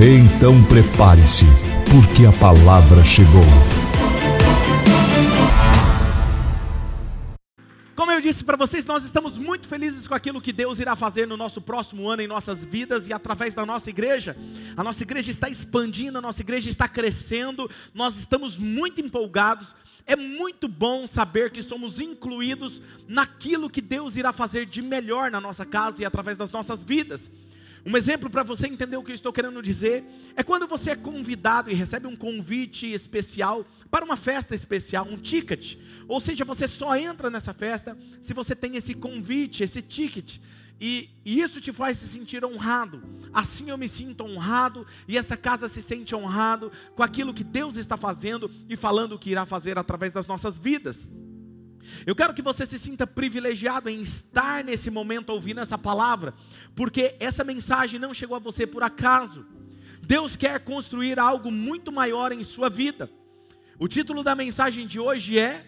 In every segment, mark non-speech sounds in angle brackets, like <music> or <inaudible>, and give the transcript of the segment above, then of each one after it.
Então prepare-se, porque a palavra chegou. Como eu disse para vocês, nós estamos muito felizes com aquilo que Deus irá fazer no nosso próximo ano em nossas vidas e através da nossa igreja. A nossa igreja está expandindo, a nossa igreja está crescendo, nós estamos muito empolgados. É muito bom saber que somos incluídos naquilo que Deus irá fazer de melhor na nossa casa e através das nossas vidas. Um exemplo para você entender o que eu estou querendo dizer é quando você é convidado e recebe um convite especial para uma festa especial, um ticket. Ou seja, você só entra nessa festa se você tem esse convite, esse ticket. E, e, isso te faz se sentir honrado. Assim eu me sinto honrado e essa casa se sente honrado com aquilo que Deus está fazendo e falando que irá fazer através das nossas vidas. Eu quero que você se sinta privilegiado em estar nesse momento ouvindo essa palavra, porque essa mensagem não chegou a você por acaso. Deus quer construir algo muito maior em sua vida. O título da mensagem de hoje é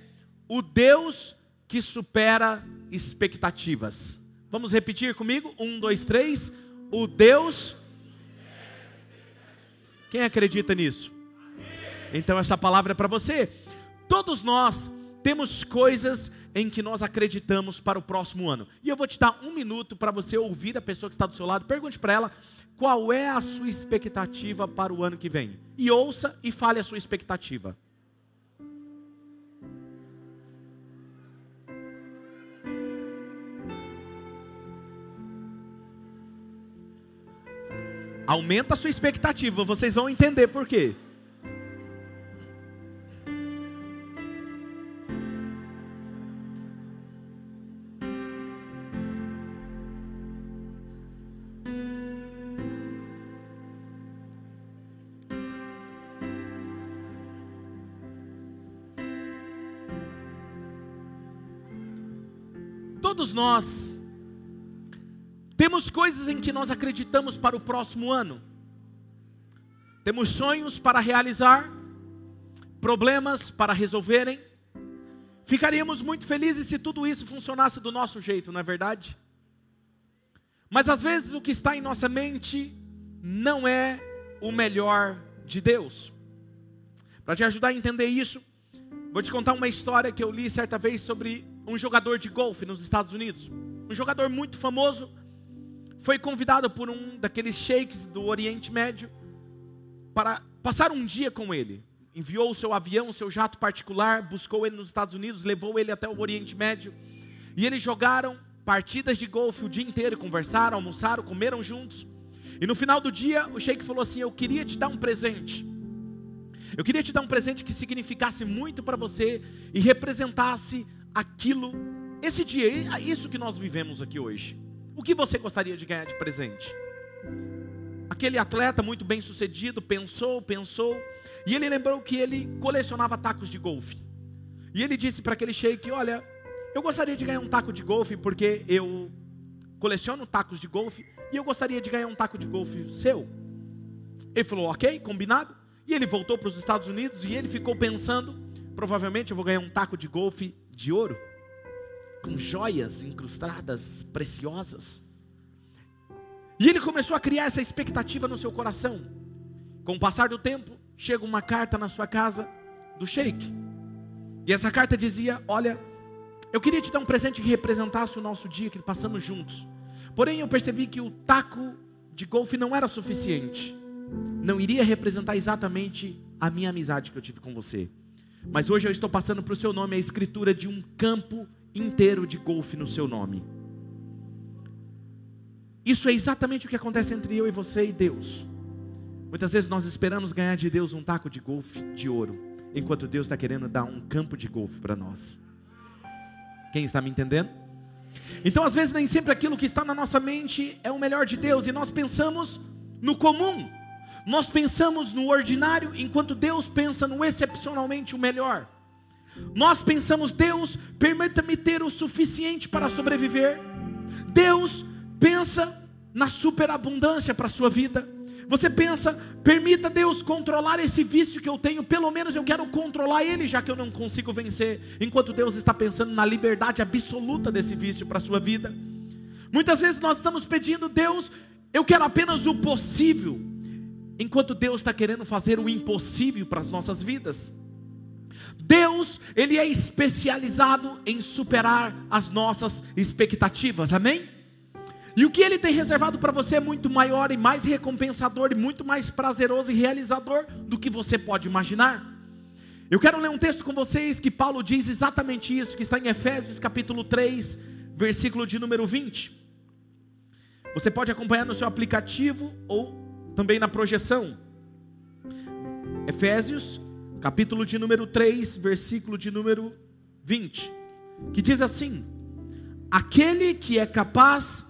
O Deus que supera expectativas. Vamos repetir comigo? Um, dois, três. O Deus. Quem acredita nisso? Então essa palavra é para você. Todos nós temos coisas em que nós acreditamos para o próximo ano. E eu vou te dar um minuto para você ouvir a pessoa que está do seu lado. Pergunte para ela qual é a sua expectativa para o ano que vem. E ouça e fale a sua expectativa. Aumenta a sua expectativa, vocês vão entender por quê. Todos nós temos coisas em que nós acreditamos para o próximo ano. Temos sonhos para realizar, problemas para resolverem. Ficaríamos muito felizes se tudo isso funcionasse do nosso jeito, não é verdade? Mas às vezes o que está em nossa mente não é o melhor de Deus. Para te ajudar a entender isso, vou te contar uma história que eu li certa vez sobre um jogador de golfe nos Estados Unidos. Um jogador muito famoso foi convidado por um daqueles sheiks do Oriente Médio para passar um dia com ele. Enviou o seu avião, o seu jato particular, buscou ele nos Estados Unidos, levou ele até o Oriente Médio. E eles jogaram partidas de golfe o dia inteiro, conversaram, almoçaram, comeram juntos. E no final do dia, o sheik falou assim: Eu queria te dar um presente. Eu queria te dar um presente que significasse muito para você e representasse aquilo, esse dia, isso que nós vivemos aqui hoje. O que você gostaria de ganhar de presente? Aquele atleta muito bem sucedido pensou, pensou, e ele lembrou que ele colecionava tacos de golfe. E ele disse para aquele sheik: Olha, eu gostaria de ganhar um taco de golfe porque eu coleciono tacos de golfe e eu gostaria de ganhar um taco de golfe seu. Ele falou: Ok, combinado. E ele voltou para os Estados Unidos e ele ficou pensando: provavelmente eu vou ganhar um taco de golfe de ouro, com joias incrustadas preciosas. E ele começou a criar essa expectativa no seu coração. Com o passar do tempo, chega uma carta na sua casa do sheik. E essa carta dizia: Olha, eu queria te dar um presente que representasse o nosso dia que passamos juntos. Porém, eu percebi que o taco de golfe não era suficiente. Não iria representar exatamente a minha amizade que eu tive com você. Mas hoje eu estou passando para o seu nome a escritura de um campo inteiro de golfe no seu nome. Isso é exatamente o que acontece entre eu e você e Deus. Muitas vezes nós esperamos ganhar de Deus um taco de golfe de ouro, enquanto Deus está querendo dar um campo de golfe para nós. Quem está me entendendo? Então, às vezes, nem sempre aquilo que está na nossa mente é o melhor de Deus, e nós pensamos no comum, Nós pensamos no ordinário enquanto Deus pensa no excepcionalmente o melhor. Nós pensamos, Deus, permita-me ter o suficiente para sobreviver. Deus pensa na superabundância para a sua vida. Você pensa, permita Deus controlar esse vício que eu tenho, pelo menos eu quero controlar ele, já que eu não consigo vencer, enquanto Deus está pensando na liberdade absoluta desse vício para a sua vida. Muitas vezes nós estamos pedindo, Deus, eu quero apenas o possível, enquanto Deus está querendo fazer o impossível para as nossas vidas. Deus, Ele é especializado em superar as nossas expectativas, amém? E o que Ele tem reservado para você é muito maior e mais recompensador e muito mais prazeroso e realizador do que você pode imaginar. Eu quero ler um texto com vocês que Paulo diz exatamente isso, que está em Efésios capítulo 3, versículo de número 20. Você pode acompanhar no seu aplicativo ou também na projeção. Efésios, capítulo de número 3, versículo de número 20, que diz assim: Aquele que é capaz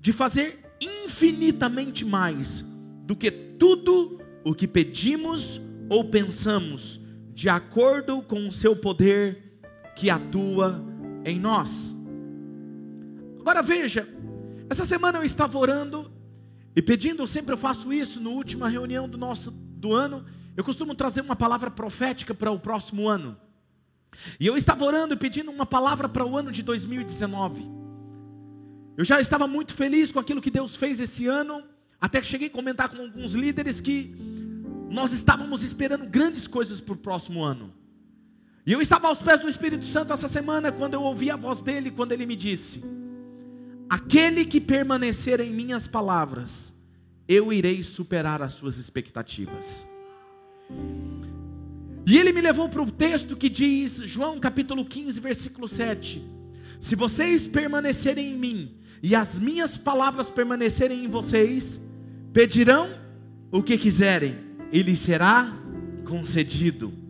de fazer infinitamente mais do que tudo o que pedimos ou pensamos, de acordo com o seu poder que atua em nós. Agora veja, essa semana eu estava orando e pedindo, sempre eu faço isso no última reunião do nosso do ano, eu costumo trazer uma palavra profética para o próximo ano. E eu estava orando e pedindo uma palavra para o ano de 2019. Eu já estava muito feliz com aquilo que Deus fez esse ano, até que cheguei a comentar com alguns líderes que nós estávamos esperando grandes coisas para o próximo ano. E eu estava aos pés do Espírito Santo essa semana, quando eu ouvi a voz dele, quando ele me disse: Aquele que permanecer em minhas palavras, eu irei superar as suas expectativas. E ele me levou para o texto que diz, João capítulo 15, versículo 7: Se vocês permanecerem em mim, e as minhas palavras permanecerem em vocês, pedirão o que quiserem, e lhes será concedido.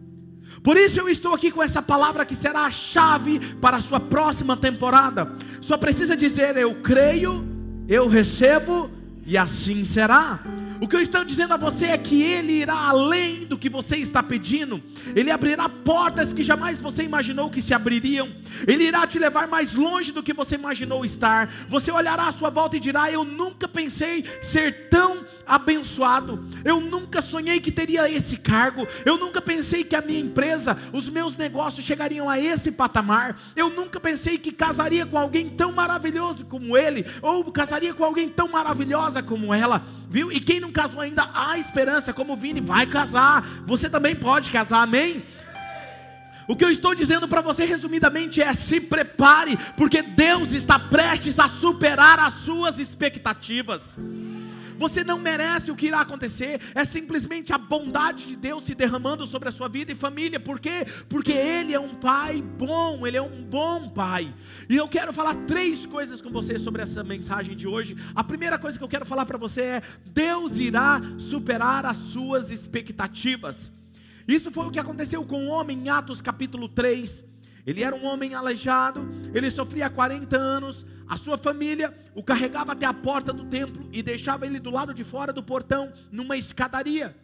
Por isso eu estou aqui com essa palavra que será a chave para a sua próxima temporada. Só precisa dizer: Eu creio, eu recebo, e assim será. O que eu estou dizendo a você é que Ele irá além do que você está pedindo, Ele abrirá portas que jamais você imaginou que se abririam, Ele irá te levar mais longe do que você imaginou estar. Você olhará à sua volta e dirá: Eu nunca pensei ser tão abençoado, eu nunca sonhei que teria esse cargo, eu nunca pensei que a minha empresa, os meus negócios chegariam a esse patamar, eu nunca pensei que casaria com alguém tão maravilhoso como ele, ou casaria com alguém tão maravilhosa como ela, viu? E quem não casou ainda, há esperança, como o Vini vai casar. Você também pode casar, amém? O que eu estou dizendo para você resumidamente é: se prepare, porque Deus está prestes a superar as suas expectativas. Você não merece o que irá acontecer, é simplesmente a bondade de Deus se derramando sobre a sua vida e família. Por quê? Porque Ele é um pai bom, Ele é um bom pai. E eu quero falar três coisas com você sobre essa mensagem de hoje. A primeira coisa que eu quero falar para você é: Deus irá superar as suas expectativas. Isso foi o que aconteceu com o homem em Atos capítulo 3. Ele era um homem aleijado, ele sofria 40 anos, a sua família o carregava até a porta do templo e deixava ele do lado de fora do portão, numa escadaria,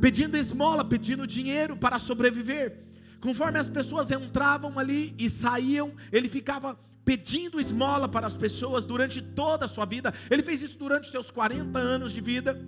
pedindo esmola, pedindo dinheiro para sobreviver. Conforme as pessoas entravam ali e saíam, ele ficava pedindo esmola para as pessoas durante toda a sua vida. Ele fez isso durante seus 40 anos de vida.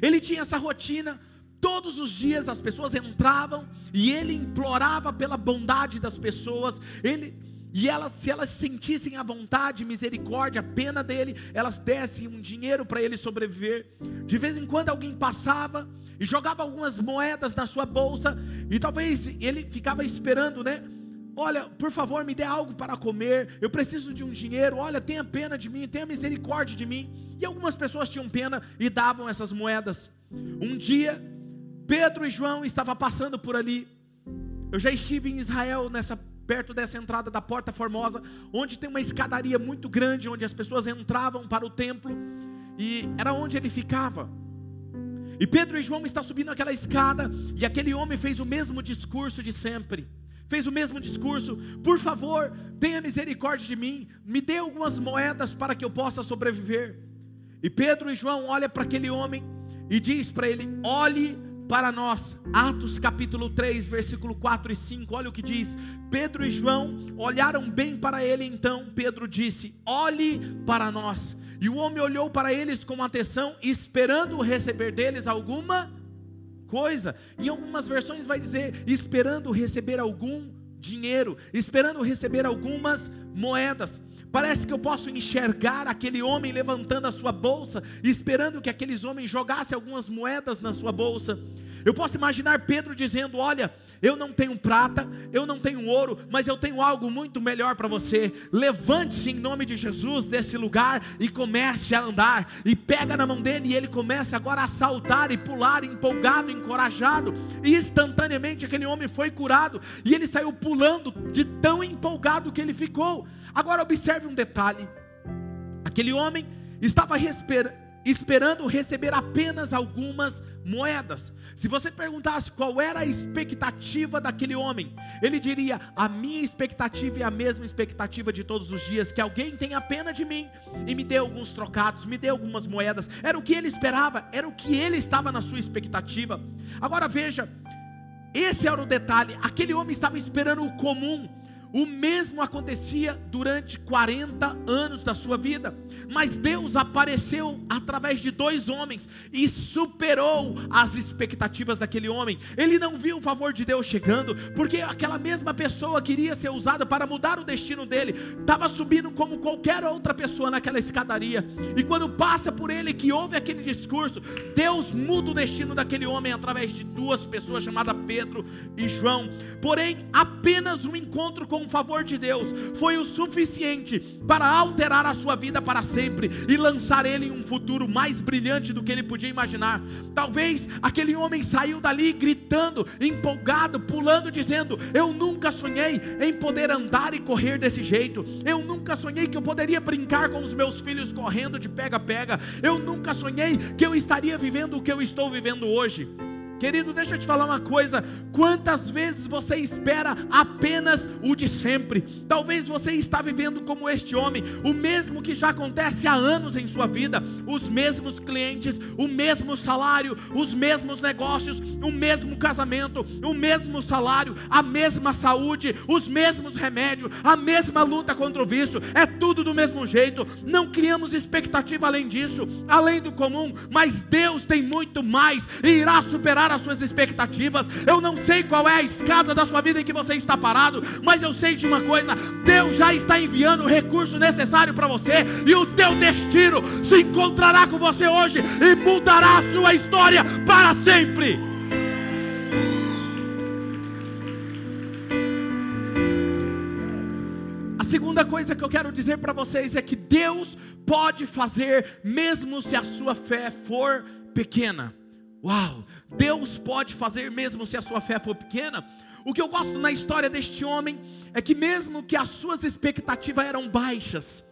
Ele tinha essa rotina, Todos os dias as pessoas entravam e ele implorava pela bondade das pessoas. Ele e elas, se elas sentissem a vontade, misericórdia, a pena dele, elas dessem um dinheiro para ele sobreviver. De vez em quando alguém passava e jogava algumas moedas na sua bolsa, e talvez ele ficava esperando, né? Olha, por favor, me dê algo para comer. Eu preciso de um dinheiro. Olha, tenha pena de mim, tenha misericórdia de mim. E algumas pessoas tinham pena e davam essas moedas. Um dia, Pedro e João estavam passando por ali. Eu já estive em Israel nessa perto dessa entrada da Porta Formosa, onde tem uma escadaria muito grande, onde as pessoas entravam para o templo, e era onde ele ficava. E Pedro e João estão subindo aquela escada, e aquele homem fez o mesmo discurso de sempre. Fez o mesmo discurso, por favor, tenha misericórdia de mim, me dê algumas moedas para que eu possa sobreviver. E Pedro e João olham para aquele homem, e diz para ele: olhe para nós. Atos capítulo 3, versículo 4 e 5. Olha o que diz: Pedro e João olharam bem para ele, então Pedro disse: Olhe para nós. E o homem olhou para eles com atenção, esperando receber deles alguma coisa. Em algumas versões vai dizer: esperando receber algum dinheiro, esperando receber algumas moedas. Parece que eu posso enxergar aquele homem levantando a sua bolsa, esperando que aqueles homens jogassem algumas moedas na sua bolsa. Eu posso imaginar Pedro dizendo: Olha, eu não tenho prata, eu não tenho ouro, mas eu tenho algo muito melhor para você. Levante-se em nome de Jesus desse lugar e comece a andar. E pega na mão dele e ele começa agora a saltar e pular, empolgado, encorajado. E instantaneamente aquele homem foi curado e ele saiu pulando de tão empolgado que ele ficou. Agora observe um detalhe: aquele homem estava esperando receber apenas algumas moedas. Se você perguntasse qual era a expectativa daquele homem, ele diria: A minha expectativa é a mesma expectativa de todos os dias, que alguém tenha pena de mim e me dê alguns trocados, me dê algumas moedas. Era o que ele esperava, era o que ele estava na sua expectativa. Agora veja, esse era o detalhe: aquele homem estava esperando o comum o mesmo acontecia durante 40 anos da sua vida, mas Deus apareceu através de dois homens e superou as expectativas daquele homem. Ele não viu o favor de Deus chegando, porque aquela mesma pessoa queria ser usada para mudar o destino dele, estava subindo como qualquer outra pessoa naquela escadaria, e quando passa por ele que ouve aquele discurso, Deus muda o destino daquele homem através de duas pessoas chamadas Pedro e João. Porém, apenas um encontro com o favor de Deus foi o suficiente para alterar a sua vida para sempre e lançar ele em um futuro mais brilhante do que ele podia imaginar. Talvez aquele homem saiu dali gritando, empolgado, pulando, dizendo: Eu nunca sonhei em poder andar e correr desse jeito. Eu nunca sonhei que eu poderia brincar com os meus filhos correndo de pega-pega. Eu nunca sonhei que eu estaria vivendo o que eu estou vivendo hoje. Querido, deixa eu te falar uma coisa: quantas vezes você espera apenas o de sempre? Talvez você está vivendo como este homem, o mesmo que já acontece há anos em sua vida, os mesmos clientes, o mesmo salário, os mesmos negócios, o mesmo casamento, o mesmo salário, a mesma saúde, os mesmos remédios, a mesma luta contra o vício, é tudo do mesmo jeito. Não criamos expectativa além disso, além do comum, mas Deus tem muito mais e irá superar as suas expectativas. Eu não sei qual é a escada da sua vida em que você está parado, mas eu sei de uma coisa: Deus já está enviando o recurso necessário para você, e o teu destino se encontrará com você hoje e mudará a sua história para sempre. A segunda coisa que eu quero dizer para vocês é que Deus pode fazer, mesmo se a sua fé for pequena. Uau! Deus pode fazer mesmo se a sua fé for pequena. O que eu gosto na história deste homem é que, mesmo que as suas expectativas eram baixas,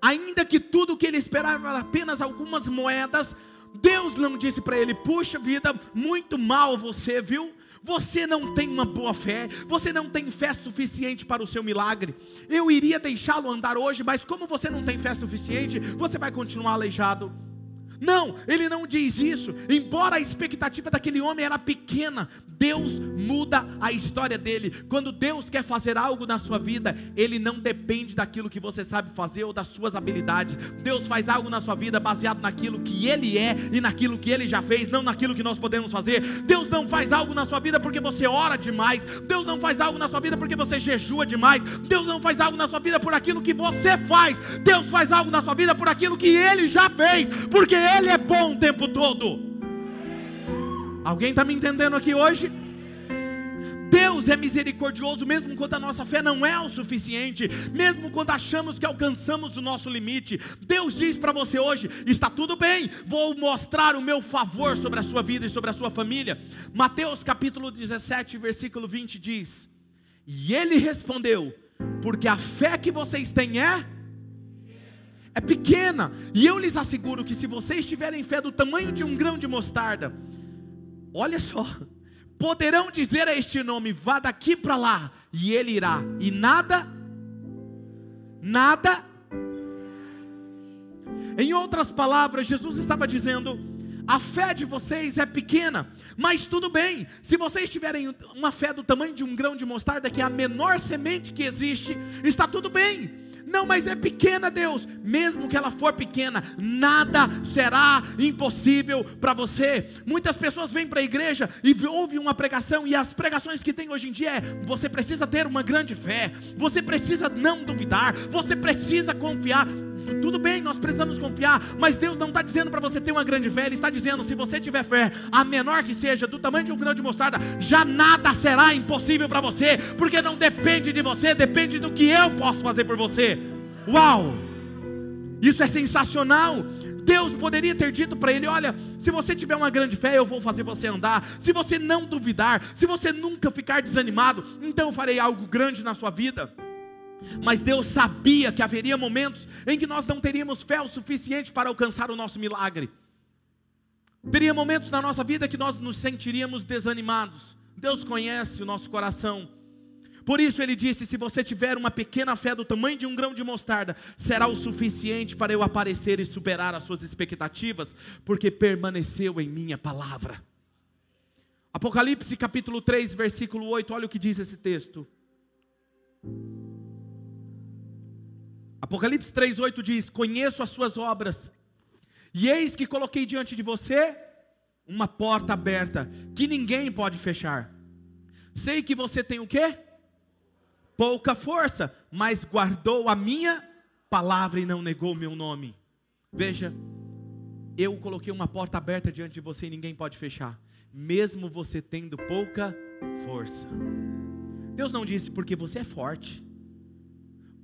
ainda que tudo o que ele esperava era apenas algumas moedas, Deus não disse para ele: Puxa vida, muito mal você, viu? Você não tem uma boa fé, você não tem fé suficiente para o seu milagre. Eu iria deixá-lo andar hoje, mas como você não tem fé suficiente, você vai continuar aleijado. Não, ele não diz isso. Embora a expectativa daquele homem era pequena, Deus muda a história dele. Quando Deus quer fazer algo na sua vida, ele não depende daquilo que você sabe fazer ou das suas habilidades. Deus faz algo na sua vida baseado naquilo que ele é e naquilo que ele já fez, não naquilo que nós podemos fazer. Deus não faz algo na sua vida porque você ora demais. Deus não faz algo na sua vida porque você jejua demais. Deus não faz algo na sua vida por aquilo que você faz. Deus faz algo na sua vida por aquilo que ele já fez, porque ele é bom o tempo todo. Alguém está me entendendo aqui hoje? Deus é misericordioso mesmo quando a nossa fé não é o suficiente, mesmo quando achamos que alcançamos o nosso limite. Deus diz para você hoje: está tudo bem, vou mostrar o meu favor sobre a sua vida e sobre a sua família. Mateus capítulo 17, versículo 20 diz: E ele respondeu: Porque a fé que vocês têm é é pequena. E eu lhes asseguro que se vocês tiverem fé do tamanho de um grão de mostarda, olha só, <laughs> poderão dizer a este nome: vá daqui para lá, e ele irá, e nada, nada. Em outras palavras, Jesus estava dizendo: a fé de vocês é pequena, mas tudo bem, se vocês tiverem uma fé do tamanho de um grão de mostarda, que é a menor semente que existe, está tudo bem. Não, mas é pequena, Deus. Mesmo que ela for pequena, nada será impossível para você. Muitas pessoas vêm para a igreja e ouvem uma pregação, e as pregações que tem hoje em dia é: você precisa ter uma grande fé, você precisa não duvidar, você precisa confiar. Tudo bem, nós precisamos confiar, mas Deus não está dizendo para você ter uma grande fé, Ele está dizendo: se você tiver fé, a menor que seja, do tamanho de um grão de mostarda, já nada será impossível para você, porque não depende de você, depende do que eu posso fazer por você. Uau! Isso é sensacional. Deus poderia ter dito para ele: Olha, se você tiver uma grande fé, eu vou fazer você andar. Se você não duvidar, se você nunca ficar desanimado, então eu farei algo grande na sua vida. Mas Deus sabia que haveria momentos em que nós não teríamos fé o suficiente para alcançar o nosso milagre. Teria momentos na nossa vida que nós nos sentiríamos desanimados. Deus conhece o nosso coração. Por isso ele disse: Se você tiver uma pequena fé do tamanho de um grão de mostarda, será o suficiente para eu aparecer e superar as suas expectativas, porque permaneceu em minha palavra. Apocalipse capítulo 3, versículo 8, olha o que diz esse texto. Apocalipse 3,8 diz: Conheço as suas obras, e eis que coloquei diante de você uma porta aberta, que ninguém pode fechar. Sei que você tem o quê? Pouca força, mas guardou a minha palavra e não negou o meu nome. Veja, eu coloquei uma porta aberta diante de você e ninguém pode fechar, mesmo você tendo pouca força. Deus não disse porque você é forte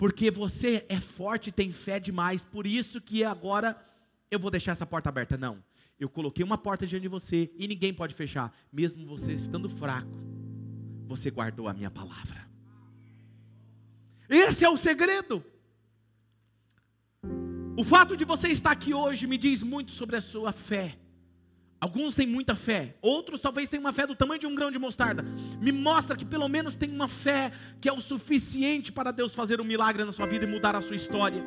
porque você é forte e tem fé demais, por isso que agora eu vou deixar essa porta aberta. Não, eu coloquei uma porta diante de você e ninguém pode fechar, mesmo você estando fraco, você guardou a minha palavra. Esse é o segredo. O fato de você estar aqui hoje me diz muito sobre a sua fé. Alguns têm muita fé, outros talvez tenham uma fé do tamanho de um grão de mostarda. Me mostra que pelo menos tem uma fé que é o suficiente para Deus fazer um milagre na sua vida e mudar a sua história.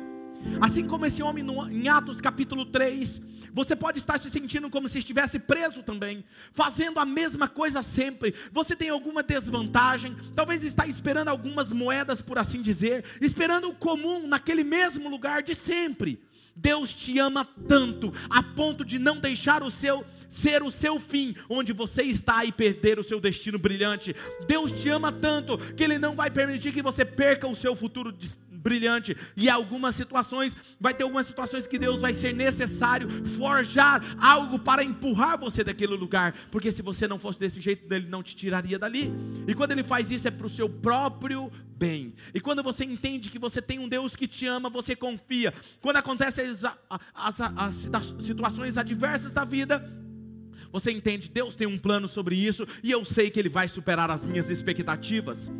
Assim como esse homem no, em Atos capítulo 3, você pode estar se sentindo como se estivesse preso também, fazendo a mesma coisa sempre. Você tem alguma desvantagem, talvez está esperando algumas moedas, por assim dizer, esperando o comum naquele mesmo lugar de sempre. Deus te ama tanto a ponto de não deixar o seu ser o seu fim, onde você está e perder o seu destino brilhante. Deus te ama tanto que ele não vai permitir que você perca o seu futuro brilhante. E algumas situações, vai ter algumas situações que Deus vai ser necessário forjar algo para empurrar você daquele lugar, porque se você não fosse desse jeito, ele não te tiraria dali. E quando ele faz isso é para o seu próprio bem. E quando você entende que você tem um Deus que te ama, você confia. Quando acontecem as, as, as, as situações adversas da vida, você entende, Deus tem um plano sobre isso e eu sei que Ele vai superar as minhas expectativas.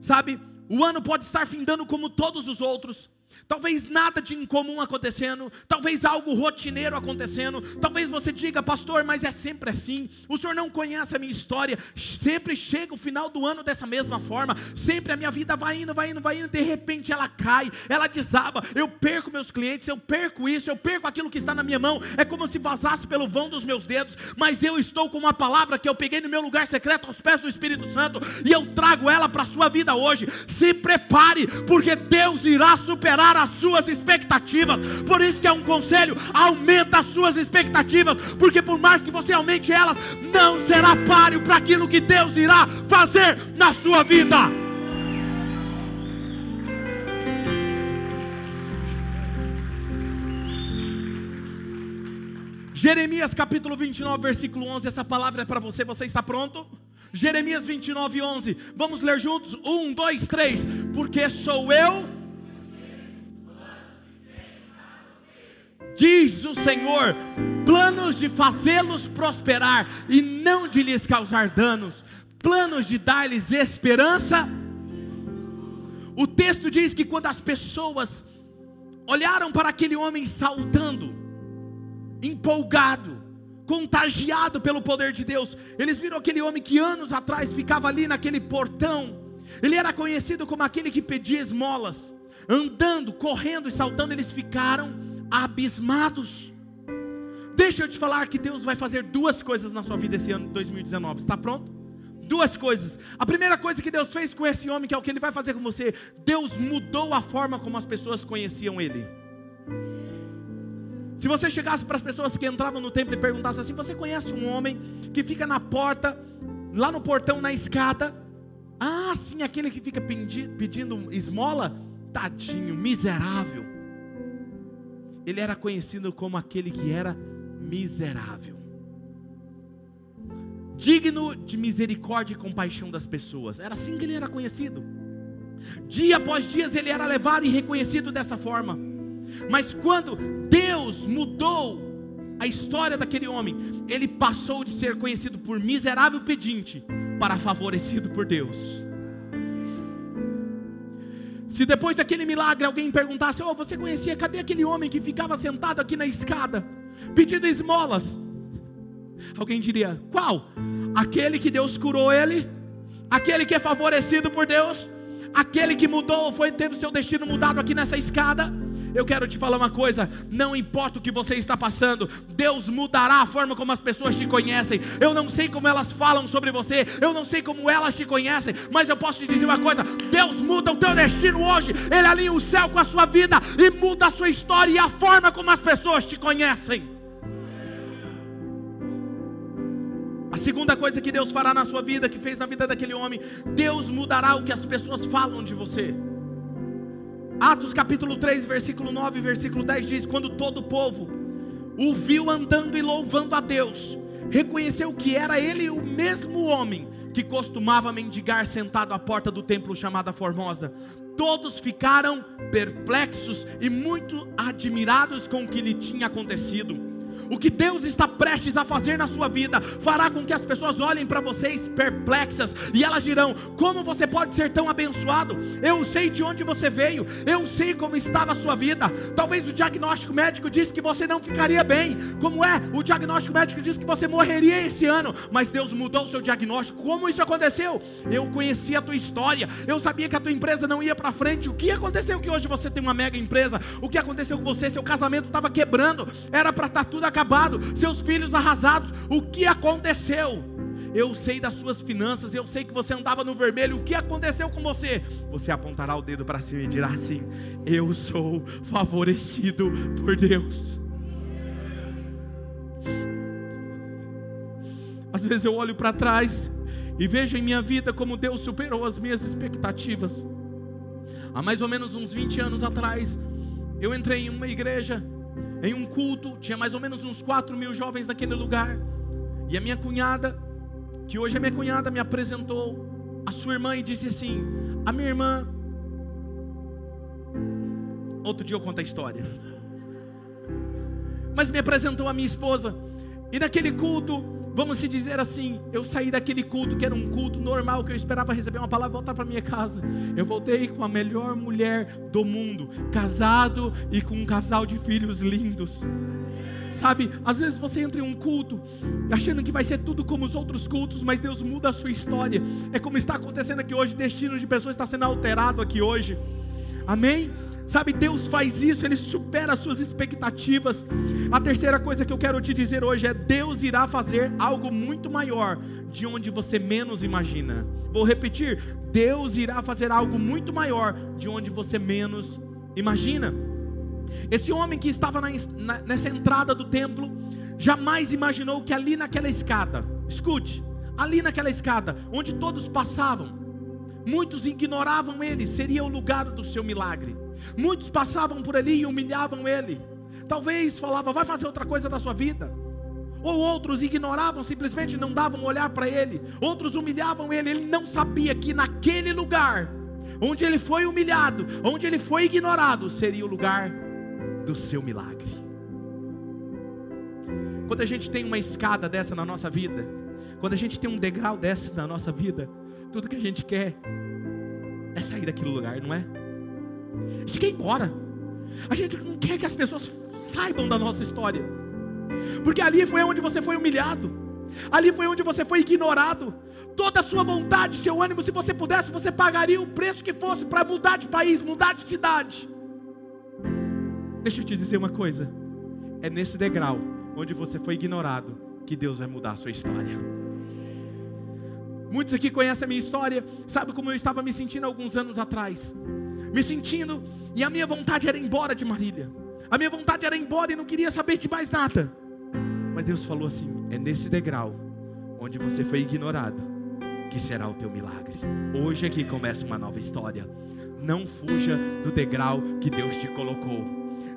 Sabe, o ano pode estar findando como todos os outros, Talvez nada de incomum acontecendo, talvez algo rotineiro acontecendo. Talvez você diga, pastor, mas é sempre assim. O senhor não conhece a minha história. Sempre chega o final do ano dessa mesma forma. Sempre a minha vida vai indo, vai indo, vai indo. De repente ela cai, ela desaba. Eu perco meus clientes, eu perco isso, eu perco aquilo que está na minha mão. É como se vazasse pelo vão dos meus dedos. Mas eu estou com uma palavra que eu peguei no meu lugar secreto aos pés do Espírito Santo e eu trago ela para a sua vida hoje. Se prepare, porque Deus irá superar as suas expectativas. Por isso que é um conselho: aumenta as suas expectativas, porque por mais que você aumente elas, não será páreo para aquilo que Deus irá fazer na sua vida. Jeremias capítulo 29, versículo 11. Essa palavra é para você, você está pronto? Jeremias 29, 11. Vamos ler juntos? Um, dois, três. Porque sou eu diz o Senhor, planos de fazê-los prosperar e não de lhes causar danos, planos de dar-lhes esperança. O texto diz que quando as pessoas olharam para aquele homem saltando, empolgado, contagiado pelo poder de Deus, eles viram aquele homem que anos atrás ficava ali naquele portão, ele era conhecido como aquele que pedia esmolas, andando, correndo e saltando, eles ficaram abismados. Deixa eu te falar que Deus vai fazer duas coisas na sua vida esse ano de 2019. Está pronto? Duas coisas. A primeira coisa que Deus fez com esse homem, que é o que ele vai fazer com você, Deus mudou a forma como as pessoas conheciam ele. Se você chegasse para as pessoas que entravam no templo e perguntasse assim: Você conhece um homem que fica na porta, lá no portão, na escada? Ah, sim, aquele que fica pedindo esmola? Tadinho, miserável. Ele era conhecido como aquele que era miserável, digno de misericórdia e compaixão das pessoas. Era assim que ele era conhecido. Dia após dia ele era levado e reconhecido dessa forma. Mas quando Deus mudou a história daquele homem, ele passou de ser conhecido por miserável pedinte para favorecido por Deus. Se depois daquele milagre alguém perguntasse: Oh, você conhecia, cadê aquele homem que ficava sentado aqui na escada, pedindo esmolas? Alguém diria: Qual? Aquele que Deus curou ele? Aquele que é favorecido por Deus? Aquele que mudou, foi teve seu destino mudado aqui nessa escada? Eu quero te falar uma coisa: não importa o que você está passando, Deus mudará a forma como as pessoas te conhecem. Eu não sei como elas falam sobre você, eu não sei como elas te conhecem, mas eu posso te dizer uma coisa: Deus muda o teu destino hoje, Ele alinha o céu com a sua vida e muda a sua história e a forma como as pessoas te conhecem. A segunda coisa que Deus fará na sua vida, que fez na vida daquele homem, Deus mudará o que as pessoas falam de você. Atos capítulo 3, versículo 9 e versículo 10 diz: Quando todo o povo o viu andando e louvando a Deus, reconheceu que era ele o mesmo homem que costumava mendigar sentado à porta do templo chamada Formosa. Todos ficaram perplexos e muito admirados com o que lhe tinha acontecido. O que Deus está prestes a fazer na sua vida fará com que as pessoas olhem para vocês perplexas e elas dirão: Como você pode ser tão abençoado? Eu sei de onde você veio, eu sei como estava a sua vida. Talvez o diagnóstico médico disse que você não ficaria bem. Como é? O diagnóstico médico disse que você morreria esse ano, mas Deus mudou o seu diagnóstico. Como isso aconteceu? Eu conhecia a tua história, eu sabia que a tua empresa não ia para frente. O que aconteceu que hoje você tem uma mega empresa? O que aconteceu com você? Seu casamento estava quebrando, era para estar tá tudo acabado, seus filhos arrasados. O que aconteceu? Eu sei das suas finanças, eu sei que você andava no vermelho. O que aconteceu com você? Você apontará o dedo para cima e dirá assim: Eu sou favorecido por Deus. Às vezes eu olho para trás e vejo em minha vida como Deus superou as minhas expectativas. Há mais ou menos uns 20 anos atrás, eu entrei em uma igreja em um culto, tinha mais ou menos uns 4 mil jovens naquele lugar. E a minha cunhada, que hoje é minha cunhada, me apresentou a sua irmã e disse assim: A minha irmã. Outro dia eu conto a história. Mas me apresentou a minha esposa. E naquele culto, vamos se dizer assim, eu saí daquele culto que era um culto normal, que eu esperava receber uma palavra e voltar para minha casa. Eu voltei com a melhor mulher do mundo, casado e com um casal de filhos lindos. Sabe, às vezes você entra em um culto achando que vai ser tudo como os outros cultos, mas Deus muda a sua história. É como está acontecendo aqui hoje, destino de pessoas está sendo alterado aqui hoje. Amém? Sabe, Deus faz isso, Ele supera as suas expectativas. A terceira coisa que eu quero te dizer hoje é: Deus irá fazer algo muito maior de onde você menos imagina. Vou repetir: Deus irá fazer algo muito maior de onde você menos imagina. Esse homem que estava na, na, nessa entrada do templo, jamais imaginou que ali naquela escada, escute, ali naquela escada, onde todos passavam, muitos ignoravam ele, seria o lugar do seu milagre. Muitos passavam por ali e humilhavam ele. Talvez falava, vai fazer outra coisa da sua vida. Ou outros ignoravam, simplesmente não davam um olhar para ele. Outros humilhavam ele. Ele não sabia que naquele lugar, onde ele foi humilhado, onde ele foi ignorado, seria o lugar do seu milagre. Quando a gente tem uma escada dessa na nossa vida, quando a gente tem um degrau dessa na nossa vida, tudo que a gente quer é sair daquele lugar, não é? A gente quer ir embora. A gente não quer que as pessoas saibam da nossa história. Porque ali foi onde você foi humilhado. Ali foi onde você foi ignorado. Toda a sua vontade, seu ânimo, se você pudesse, você pagaria o preço que fosse para mudar de país, mudar de cidade. Deixa eu te dizer uma coisa. É nesse degrau onde você foi ignorado que Deus vai mudar a sua história. Muitos aqui conhecem a minha história, sabe como eu estava me sentindo alguns anos atrás. Me sentindo, e a minha vontade era ir embora de Marília. A minha vontade era ir embora e não queria saber de mais nada. Mas Deus falou assim: é nesse degrau onde você foi ignorado que será o teu milagre. Hoje aqui começa uma nova história. Não fuja do degrau que Deus te colocou.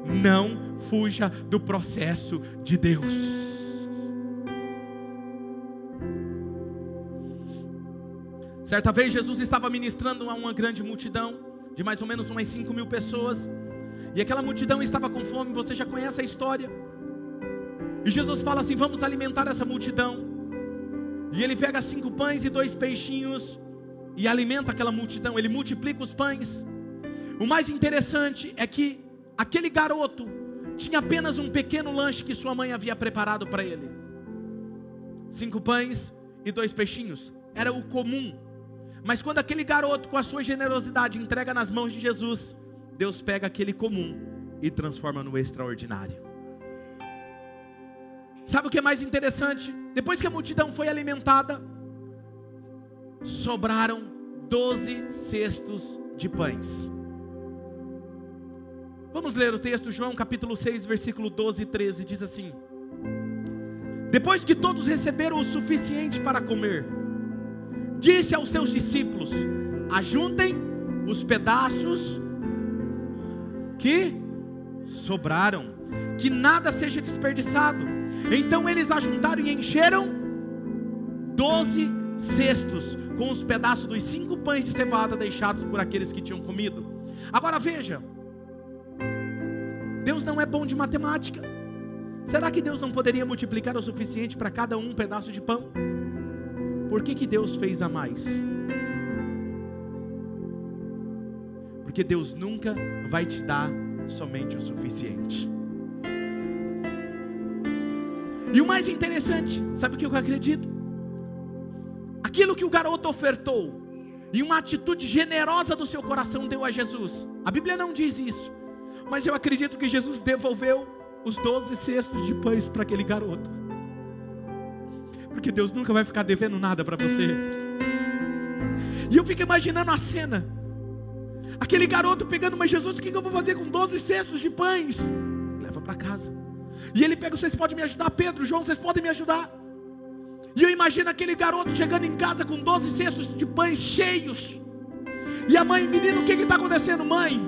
Não fuja do processo de Deus. Certa vez Jesus estava ministrando a uma grande multidão, de mais ou menos umas 5 mil pessoas, e aquela multidão estava com fome, você já conhece a história. E Jesus fala assim: Vamos alimentar essa multidão. E ele pega cinco pães e dois peixinhos e alimenta aquela multidão, ele multiplica os pães. O mais interessante é que aquele garoto tinha apenas um pequeno lanche que sua mãe havia preparado para ele: cinco pães e dois peixinhos, era o comum mas quando aquele garoto, com a sua generosidade, entrega nas mãos de Jesus, Deus pega aquele comum e transforma no extraordinário. Sabe o que é mais interessante? Depois que a multidão foi alimentada, sobraram doze cestos de pães. Vamos ler o texto, João capítulo 6, versículo 12 e 13, diz assim: Depois que todos receberam o suficiente para comer, disse aos seus discípulos: Ajuntem os pedaços que sobraram, que nada seja desperdiçado. Então eles ajuntaram e encheram doze cestos com os pedaços dos cinco pães de cevada deixados por aqueles que tinham comido. Agora veja, Deus não é bom de matemática. Será que Deus não poderia multiplicar o suficiente para cada um um pedaço de pão? Por que, que Deus fez a mais? Porque Deus nunca vai te dar somente o suficiente. E o mais interessante, sabe o que eu acredito? Aquilo que o garoto ofertou, e uma atitude generosa do seu coração deu a Jesus. A Bíblia não diz isso, mas eu acredito que Jesus devolveu os doze cestos de pães para aquele garoto porque Deus nunca vai ficar devendo nada para você. E eu fico imaginando a cena. Aquele garoto pegando, mas Jesus, o que eu vou fazer com 12 cestos de pães? Leva para casa. E ele pega, vocês podem me ajudar, Pedro, João, vocês podem me ajudar. E eu imagino aquele garoto chegando em casa com 12 cestos de pães cheios. E a mãe, menino, o que está acontecendo, mãe?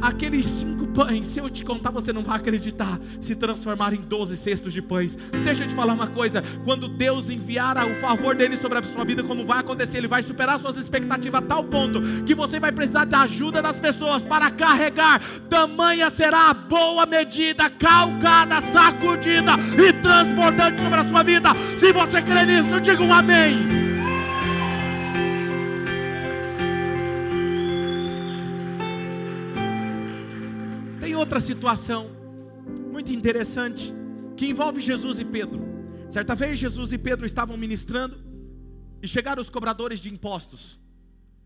Aqueles cinco pães, se eu te contar, você não vai acreditar, se transformaram em doze cestos de pães. Deixa eu te falar uma coisa: quando Deus enviar o favor dele sobre a sua vida, como vai acontecer, ele vai superar suas expectativas a tal ponto que você vai precisar da ajuda das pessoas para carregar. Tamanha será a boa medida, calcada, sacudida e transbordante sobre a sua vida. Se você crê nisso, diga um amém. Outra situação muito interessante que envolve Jesus e Pedro. Certa vez Jesus e Pedro estavam ministrando e chegaram os cobradores de impostos.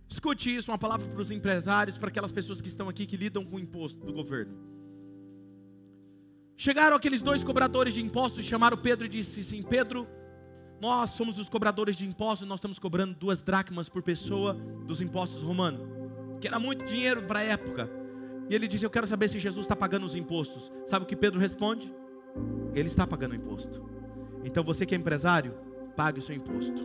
Escute isso, uma palavra para os empresários, para aquelas pessoas que estão aqui que lidam com o imposto do governo. Chegaram aqueles dois cobradores de impostos, chamaram Pedro e disse assim: Pedro, nós somos os cobradores de impostos, nós estamos cobrando duas dracmas por pessoa dos impostos romanos, que era muito dinheiro para a época. E ele diz: Eu quero saber se Jesus está pagando os impostos. Sabe o que Pedro responde? Ele está pagando o imposto. Então você que é empresário, pague o seu imposto.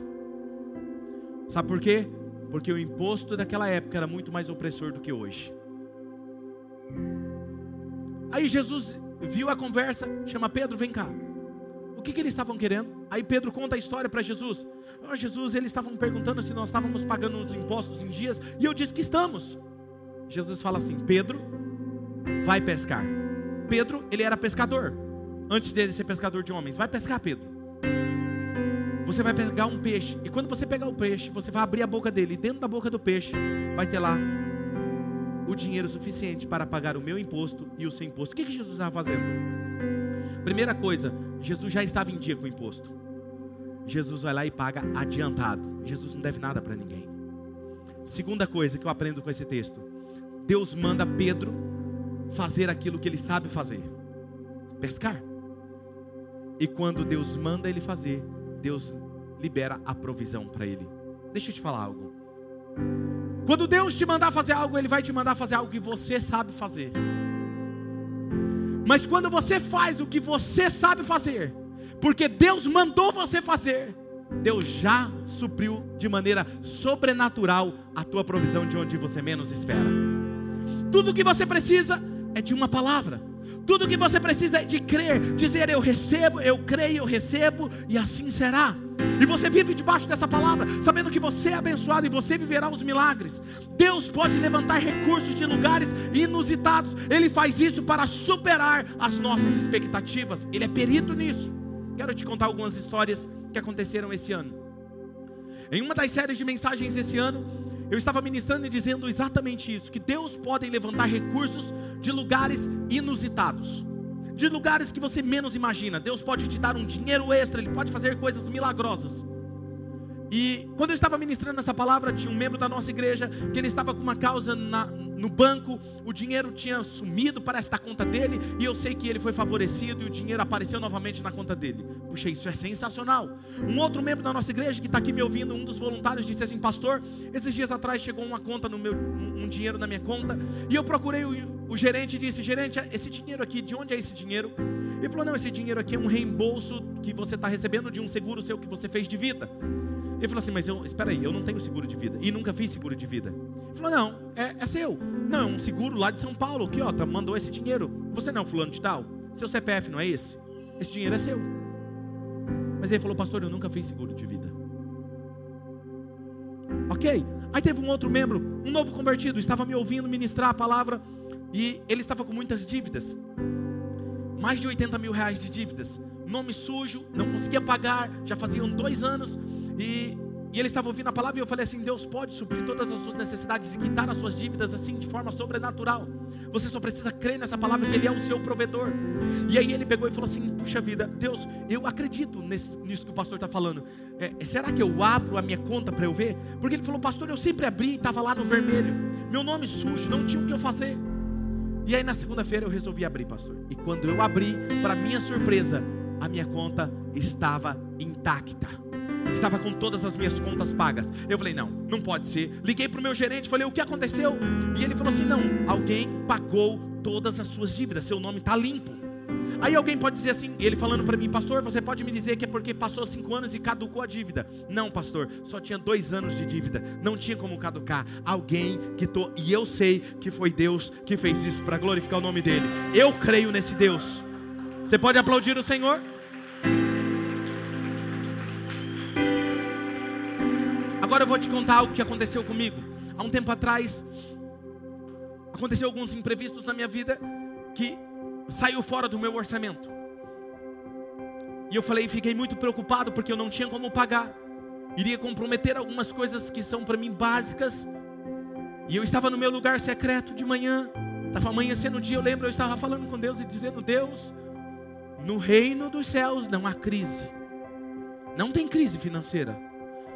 Sabe por quê? Porque o imposto daquela época era muito mais opressor do que hoje. Aí Jesus viu a conversa, chama Pedro, vem cá. O que, que eles estavam querendo? Aí Pedro conta a história para Jesus. Oh, Jesus, eles estavam perguntando se nós estávamos pagando os impostos em dias, e eu disse que estamos. Jesus fala assim: Pedro, vai pescar. Pedro, ele era pescador. Antes dele ser pescador de homens, vai pescar, Pedro. Você vai pegar um peixe, e quando você pegar o peixe, você vai abrir a boca dele, e dentro da boca do peixe vai ter lá o dinheiro suficiente para pagar o meu imposto e o seu imposto. O que, que Jesus estava fazendo? Primeira coisa, Jesus já estava em dia com o imposto. Jesus vai lá e paga adiantado. Jesus não deve nada para ninguém. Segunda coisa que eu aprendo com esse texto: Deus manda Pedro fazer aquilo que ele sabe fazer: pescar. E quando Deus manda ele fazer, Deus libera a provisão para ele. Deixa eu te falar algo. Quando Deus te mandar fazer algo, Ele vai te mandar fazer algo que você sabe fazer. Mas quando você faz o que você sabe fazer, porque Deus mandou você fazer, Deus já supriu de maneira sobrenatural a tua provisão de onde você menos espera. Tudo que você precisa é de uma palavra. Tudo que você precisa é de crer, dizer eu recebo, eu creio, eu recebo, e assim será. E você vive debaixo dessa palavra, sabendo que você é abençoado e você viverá os milagres. Deus pode levantar recursos de lugares inusitados, Ele faz isso para superar as nossas expectativas, Ele é perito nisso. Quero te contar algumas histórias que aconteceram esse ano. Em uma das séries de mensagens esse ano, eu estava ministrando e dizendo exatamente isso: que Deus pode levantar recursos de lugares inusitados, de lugares que você menos imagina. Deus pode te dar um dinheiro extra, Ele pode fazer coisas milagrosas. E quando eu estava ministrando essa palavra, tinha um membro da nossa igreja que ele estava com uma causa na, no banco, o dinheiro tinha sumido, parece da conta dele, e eu sei que ele foi favorecido e o dinheiro apareceu novamente na conta dele. Puxa, isso é sensacional. Um outro membro da nossa igreja que está aqui me ouvindo, um dos voluntários, disse assim: Pastor, esses dias atrás chegou uma conta no meu, um, dinheiro na minha conta, e eu procurei o, o gerente e disse: Gerente, esse dinheiro aqui, de onde é esse dinheiro? Ele falou: Não, esse dinheiro aqui é um reembolso que você está recebendo de um seguro seu que você fez de vida. Ele falou assim: Mas eu, espera aí, eu não tenho seguro de vida. E nunca fiz seguro de vida. Ele falou: Não, é, é seu. Não, é um seguro lá de São Paulo. Aqui, ó, tá, mandou esse dinheiro. Você não é um fulano de tal? Seu CPF não é esse? Esse dinheiro é seu. Mas ele falou: Pastor, eu nunca fiz seguro de vida. Ok. Aí teve um outro membro, um novo convertido, estava me ouvindo ministrar a palavra. E ele estava com muitas dívidas. Mais de 80 mil reais de dívidas. Nome sujo, não conseguia pagar. Já faziam dois anos e, e ele estava ouvindo a palavra e eu falei assim: Deus pode suprir todas as suas necessidades e quitar as suas dívidas assim de forma sobrenatural. Você só precisa crer nessa palavra que Ele é o seu provedor. E aí ele pegou e falou assim: Puxa vida, Deus, eu acredito nesse, nisso que o pastor está falando. É, será que eu abro a minha conta para eu ver? Porque ele falou, pastor, eu sempre abri e estava lá no vermelho. Meu nome sujo, não tinha o que eu fazer. E aí na segunda-feira eu resolvi abrir, pastor. E quando eu abri, para minha surpresa, a minha conta estava intacta estava com todas as minhas contas pagas. Eu falei: não, não pode ser. Liguei para o meu gerente, falei: o que aconteceu? E ele falou assim: não, alguém pagou todas as suas dívidas, seu nome está limpo. Aí alguém pode dizer assim, ele falando para mim, pastor, você pode me dizer que é porque passou cinco anos e caducou a dívida? Não, pastor, só tinha dois anos de dívida, não tinha como caducar. Alguém que tô, e eu sei que foi Deus que fez isso para glorificar o nome dele. Eu creio nesse Deus. Você pode aplaudir o Senhor? Agora eu vou te contar algo que aconteceu comigo. Há um tempo atrás, aconteceu alguns imprevistos na minha vida que saiu fora do meu orçamento. E eu falei, fiquei muito preocupado porque eu não tinha como pagar. Iria comprometer algumas coisas que são para mim básicas. E eu estava no meu lugar secreto de manhã. Estava amanhecendo o dia, eu lembro, eu estava falando com Deus e dizendo: Deus, no reino dos céus não há crise. Não tem crise financeira.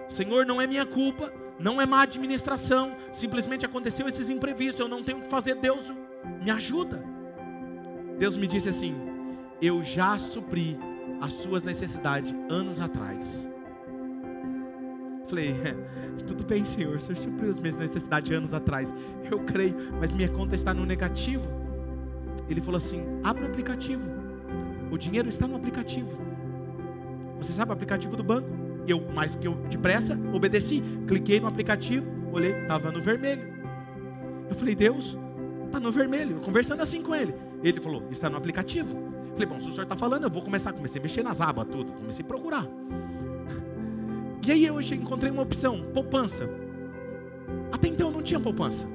Senhor, não é minha culpa, não é má administração, simplesmente aconteceu esses imprevistos, eu não tenho o que fazer, Deus me ajuda. Deus me disse assim: Eu já supri as suas necessidades anos atrás. Falei, é, tudo bem, Senhor, o Senhor supriu as minhas necessidades anos atrás. Eu creio, mas minha conta está no negativo. Ele falou assim: abra o aplicativo. O dinheiro está no aplicativo. Você sabe o aplicativo do banco? Eu, mais do que eu depressa, obedeci. Cliquei no aplicativo, olhei, estava no vermelho. Eu falei, Deus, está no vermelho. Conversando assim com ele. Ele falou, está no aplicativo. Eu falei, bom, se o senhor está falando, eu vou começar. Comecei a mexer nas abas, tudo. Comecei a procurar. E aí eu encontrei uma opção, poupança. Até então eu não tinha poupança.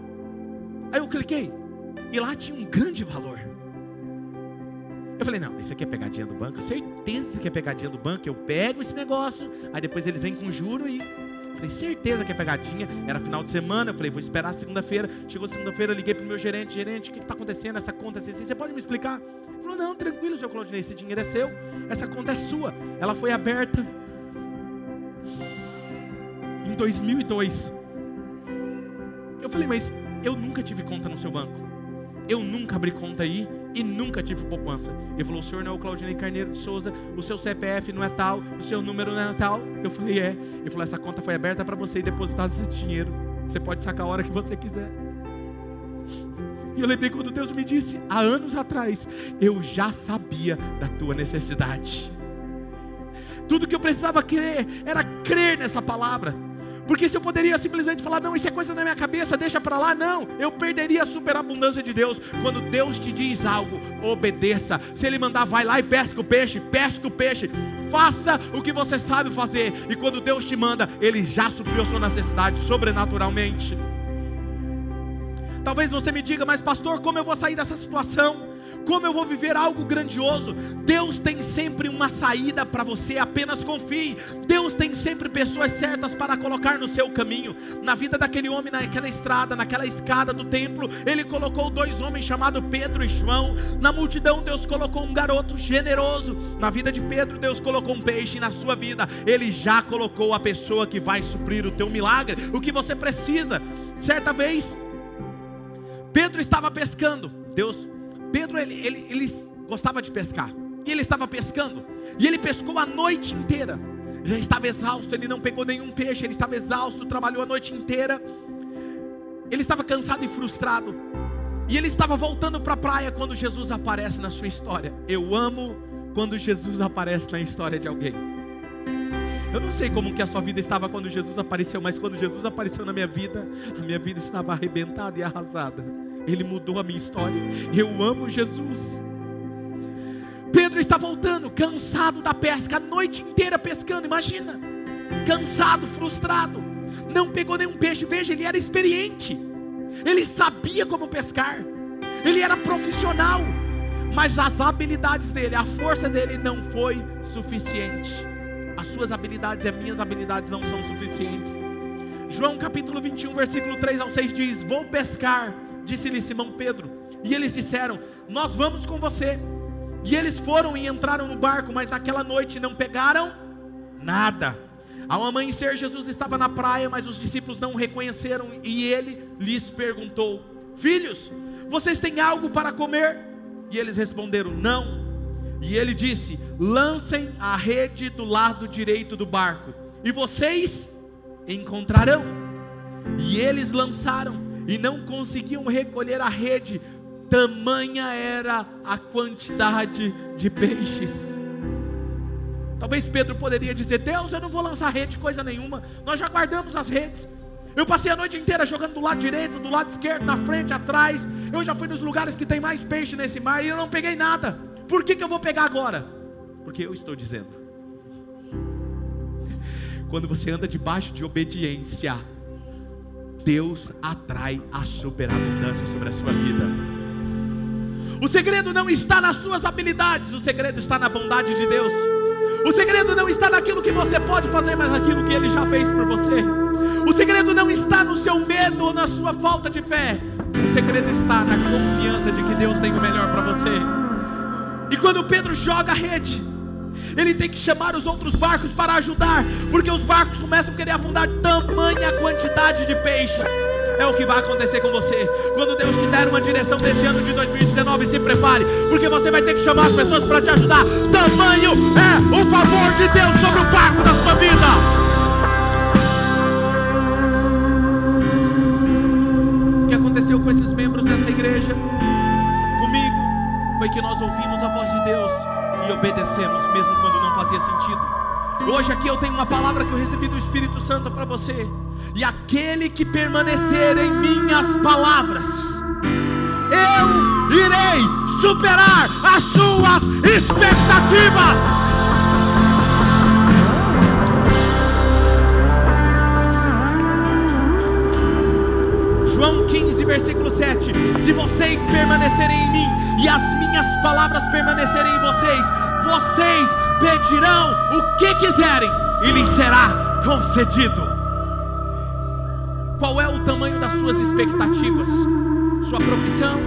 Aí eu cliquei. E lá tinha um grande valor. Eu falei, não, isso aqui é pegadinha do banco, certeza que é pegadinha do banco, eu pego esse negócio, aí depois eles vêm com juro e. Falei, certeza que é pegadinha, era final de semana, eu falei, vou esperar segunda-feira. Chegou segunda-feira, liguei pro meu gerente, gerente, o que está acontecendo? Essa conta é assim, você pode me explicar? Ele falou, não, tranquilo, seu Claudinei, esse dinheiro é seu, essa conta é sua. Ela foi aberta em 2002. Eu falei, mas eu nunca tive conta no seu banco. Eu nunca abri conta aí e nunca tive poupança. Ele falou: O senhor não é o Claudinei Carneiro de Souza, o seu CPF não é tal, o seu número não é tal. Eu falei: É. Ele falou: Essa conta foi aberta para você e depositado esse dinheiro. Você pode sacar a hora que você quiser. E eu lembrei quando Deus me disse, há anos atrás, eu já sabia da tua necessidade. Tudo que eu precisava crer era crer nessa palavra. Porque se eu poderia simplesmente falar, não, isso é coisa na minha cabeça, deixa para lá, não, eu perderia a superabundância de Deus. Quando Deus te diz algo, obedeça. Se Ele mandar, vai lá e pesca o peixe, pesca o peixe. Faça o que você sabe fazer. E quando Deus te manda, Ele já supriu a sua necessidade sobrenaturalmente. Talvez você me diga, mas pastor, como eu vou sair dessa situação? Como eu vou viver algo grandioso? Deus tem sempre uma saída para você, apenas confie. Deus tem sempre pessoas certas para colocar no seu caminho. Na vida daquele homem, naquela estrada, naquela escada do templo, ele colocou dois homens chamados Pedro e João. Na multidão, Deus colocou um garoto generoso. Na vida de Pedro, Deus colocou um peixe. Na sua vida, Ele já colocou a pessoa que vai suprir o teu milagre, o que você precisa. Certa vez, Pedro estava pescando. Deus, Pedro ele, ele, ele gostava de pescar. E ele estava pescando. E ele pescou a noite inteira. Já estava exausto, ele não pegou nenhum peixe, ele estava exausto, trabalhou a noite inteira. Ele estava cansado e frustrado. E ele estava voltando para a praia quando Jesus aparece na sua história. Eu amo quando Jesus aparece na história de alguém. Eu não sei como que a sua vida estava quando Jesus apareceu, mas quando Jesus apareceu na minha vida, a minha vida estava arrebentada e arrasada. Ele mudou a minha história. Eu amo Jesus. Pedro está voltando, cansado da pesca, a noite inteira pescando, imagina. Cansado, frustrado. Não pegou nenhum peixe. Veja, ele era experiente. Ele sabia como pescar. Ele era profissional. Mas as habilidades dele, a força dele não foi suficiente. As suas habilidades e as minhas habilidades não são suficientes. João capítulo 21, versículo 3 ao 6 diz: Vou pescar disse-lhe Simão Pedro. E eles disseram: Nós vamos com você. E eles foram e entraram no barco, mas naquela noite não pegaram nada. Ao amanhecer, Jesus estava na praia, mas os discípulos não o reconheceram. E ele lhes perguntou: Filhos, vocês têm algo para comer? E eles responderam: Não. E ele disse: Lancem a rede do lado direito do barco, e vocês encontrarão. E eles lançaram e não conseguiam recolher a rede, tamanha era a quantidade de peixes. Talvez Pedro poderia dizer: Deus, eu não vou lançar rede, coisa nenhuma, nós já guardamos as redes. Eu passei a noite inteira jogando do lado direito, do lado esquerdo, na frente, atrás. Eu já fui nos lugares que tem mais peixe nesse mar e eu não peguei nada. Por que, que eu vou pegar agora? Porque eu estou dizendo. <laughs> Quando você anda debaixo de obediência, Deus atrai a superabundância sobre a sua vida. O segredo não está nas suas habilidades, o segredo está na bondade de Deus. O segredo não está naquilo que você pode fazer, mas naquilo que Ele já fez por você. O segredo não está no seu medo ou na sua falta de fé. O segredo está na confiança de que Deus tem o melhor para você. E quando Pedro joga a rede, ele tem que chamar os outros barcos para ajudar, porque os barcos começam a querer afundar tamanha quantidade de peixes. É o que vai acontecer com você. Quando Deus te der uma direção desse ano de 2019, se prepare, porque você vai ter que chamar as pessoas para te ajudar. Tamanho é o favor de Deus sobre o barco da sua vida. O que aconteceu com esses membros dessa igreja? Comigo foi que nós ouvimos a voz de Deus obedecemos, mesmo quando não fazia sentido. Hoje aqui eu tenho uma palavra que eu recebi do Espírito Santo para você. E aquele que permanecer em minhas palavras, eu irei superar as suas expectativas. João 15, versículo 7: Se vocês permanecerem em mim e as minhas palavras permanecerem em vocês, vocês pedirão o que quiserem e lhes será concedido. Qual é o tamanho das suas expectativas? Sua profissão,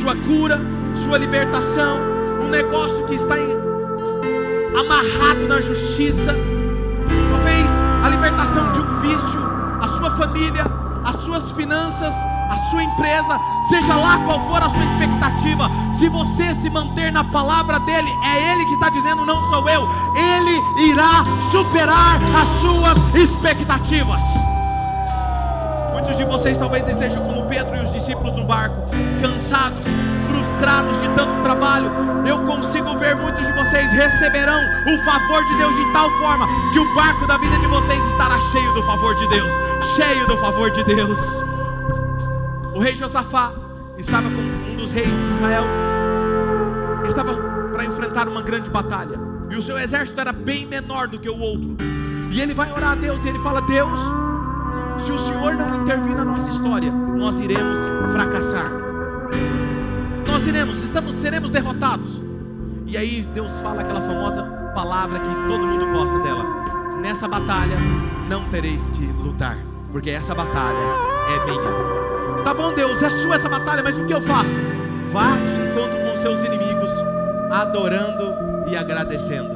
sua cura, sua libertação, um negócio que está em, amarrado na justiça, talvez a libertação de um vício, a sua família, as suas finanças, a sua empresa, seja lá qual for a sua expectativa, se você se manter na palavra dele, é ele que está dizendo, não sou eu, ele irá superar as suas expectativas. Muitos de vocês talvez estejam como Pedro e os discípulos no barco, cansados, frustrados de tanto trabalho. Eu consigo ver muitos de vocês receberão o favor de Deus de tal forma que o barco da vida de vocês estará cheio do favor de Deus, cheio do favor de Deus. O rei Josafá estava com um dos reis de Israel, estava para enfrentar uma grande batalha, e o seu exército era bem menor do que o outro. E ele vai orar a Deus e ele fala: Deus, se o Senhor não intervir na nossa história, nós iremos fracassar. Nós iremos, estamos, seremos derrotados. E aí Deus fala aquela famosa palavra que todo mundo gosta dela. Nessa batalha não tereis que lutar, porque essa batalha é minha. Tá bom, Deus, é sua essa batalha, mas o que eu faço? Vá de encontro com seus inimigos, adorando e agradecendo.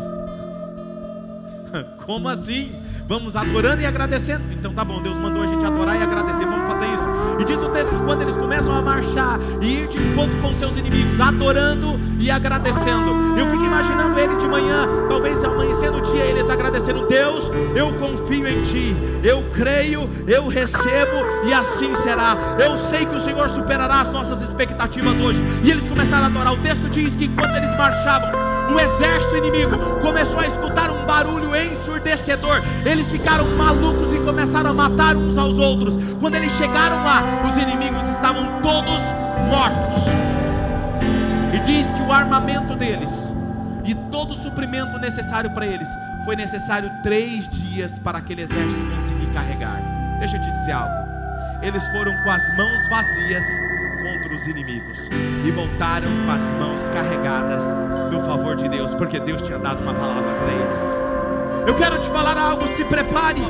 <laughs> Como assim? Vamos adorando e agradecendo. Então tá bom, Deus mandou a gente adorar e agradecer. Vamos fazer isso. E diz o texto que quando eles começam a marchar e ir de encontro com seus inimigos, adorando e agradecendo. Eu fico imaginando ele de manhã, talvez amanhecendo o dia, eles agradecendo: Deus, eu confio em Ti, eu creio, eu recebo e assim será. Eu sei que o Senhor superará as nossas expectativas hoje. E eles começaram a adorar. O texto diz que enquanto eles marchavam, o exército inimigo começou a escutar um barulho ensurdecedor. Eles ficaram malucos e começaram a matar uns aos outros. Quando eles chegaram lá, os inimigos estavam todos mortos. E diz que o armamento deles e todo o suprimento necessário para eles foi necessário três dias para aquele exército conseguir carregar. Deixa eu te dizer algo. Eles foram com as mãos vazias contra os inimigos e voltaram com as mãos carregadas do favor de Deus, porque Deus tinha dado uma palavra para eles. Eu quero te falar algo, se prepare.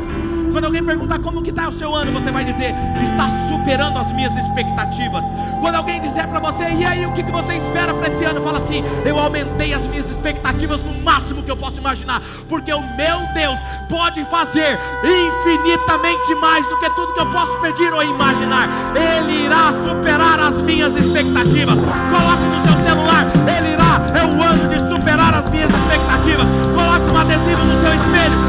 Quando alguém perguntar como que está o seu ano, você vai dizer, está superando as minhas expectativas. Quando alguém dizer para você, e aí, o que, que você espera para esse ano? Fala assim, eu aumentei as minhas expectativas no máximo que eu posso imaginar, porque o meu Deus pode fazer infinitamente mais do que tudo que eu posso pedir ou imaginar. Ele irá superar as minhas expectativas. Coloque no seu celular, ele irá, é o ano de superar as minhas expectativas. Coloque um adesivo no seu espelho,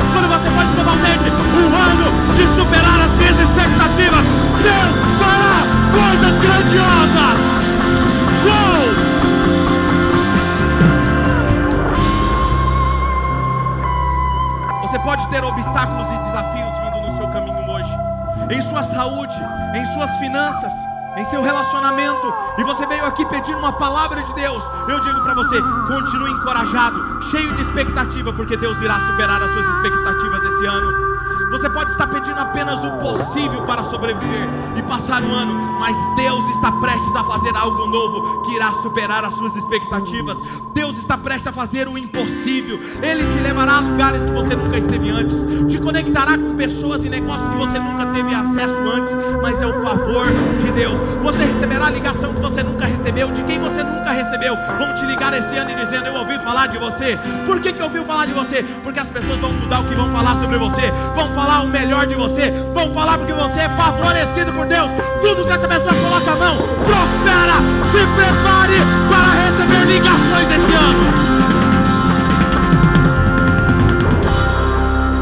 dente, o ano de superar as minhas expectativas. Deus fará coisas grandiosas. Uou! Você pode ter obstáculos e desafios vindo no seu caminho hoje, em sua saúde, em suas finanças, em seu relacionamento, e você veio aqui pedir uma palavra de Deus. Eu digo para você: continue encorajado, cheio de expectativa, porque Deus irá superar as suas expectativas esse ano. Você pode estar pedindo apenas o possível para sobreviver e passar o ano, mas Deus está prestes a fazer algo novo que irá superar as suas expectativas. Deus está prestes a fazer o impossível. Ele te levará a lugares que você nunca esteve antes, te conectará com pessoas e negócios que você nunca teve acesso antes, mas é o favor de Deus. Você receberá a ligação que você nunca recebeu, de quem você nunca recebeu. Vão te ligar esse ano e dizendo: Eu ouvi falar de você. Por que, que ouviu falar de você? Porque as pessoas vão mudar o que vão falar sobre você, vão falar o melhor de você, vão falar porque você é favorecido por Deus. Tudo que essa pessoa coloca a mão, prospera. Se prepare para receber ligações esse ano.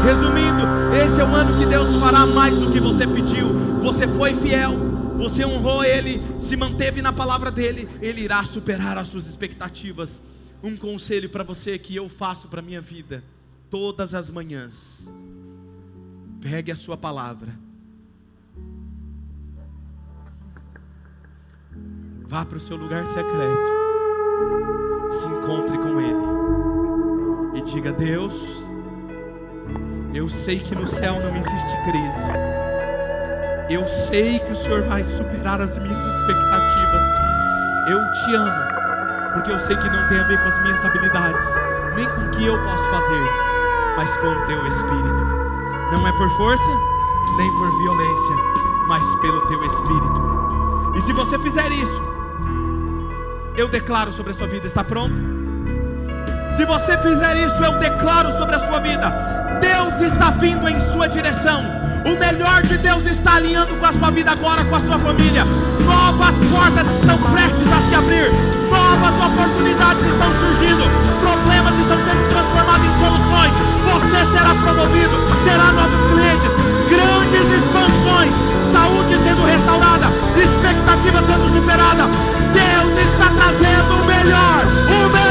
Resumindo, esse é o ano que Deus fará mais do que você pediu. Você foi fiel, você honrou Ele, se manteve na palavra dele, Ele irá superar as suas expectativas. Um conselho para você que eu faço para minha vida todas as manhãs. Pegue a sua palavra. Vá para o seu lugar secreto. Se encontre com Ele. E diga: Deus, eu sei que no céu não existe crise. Eu sei que o Senhor vai superar as minhas expectativas. Eu te amo, porque eu sei que não tem a ver com as minhas habilidades, nem com o que eu posso fazer, mas com o teu Espírito. Não é por força, nem por violência, mas pelo teu Espírito. E se você fizer isso, eu declaro sobre a sua vida, está pronto? Se você fizer isso, eu declaro sobre a sua vida: Deus está vindo em sua direção. O melhor de Deus está alinhando com a sua vida agora, com a sua família. Novas portas estão prestes a se abrir. Novas oportunidades estão surgindo. Problemas estão sendo transformados em soluções. Você será promovido, terá novos clientes, grandes expansões, saúde sendo restaurada, expectativa sendo superada. Deus está trazendo o melhor, o melhor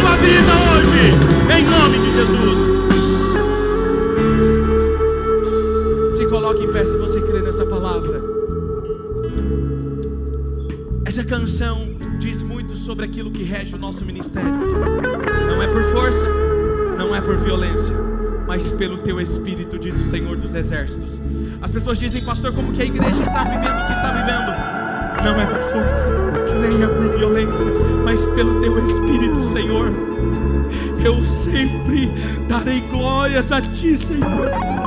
sua vida hoje, em nome de Jesus. Se coloque em pé se você crê nessa palavra. Essa canção diz muito sobre aquilo que rege o nosso ministério. Não é por força, não é por violência, mas pelo teu espírito, diz o Senhor dos Exércitos. As pessoas dizem, pastor, como que a igreja está vivendo o que está vivendo? Não é por força, nem por violência, mas pelo teu espírito, Senhor. Eu sempre darei glórias a ti, Senhor.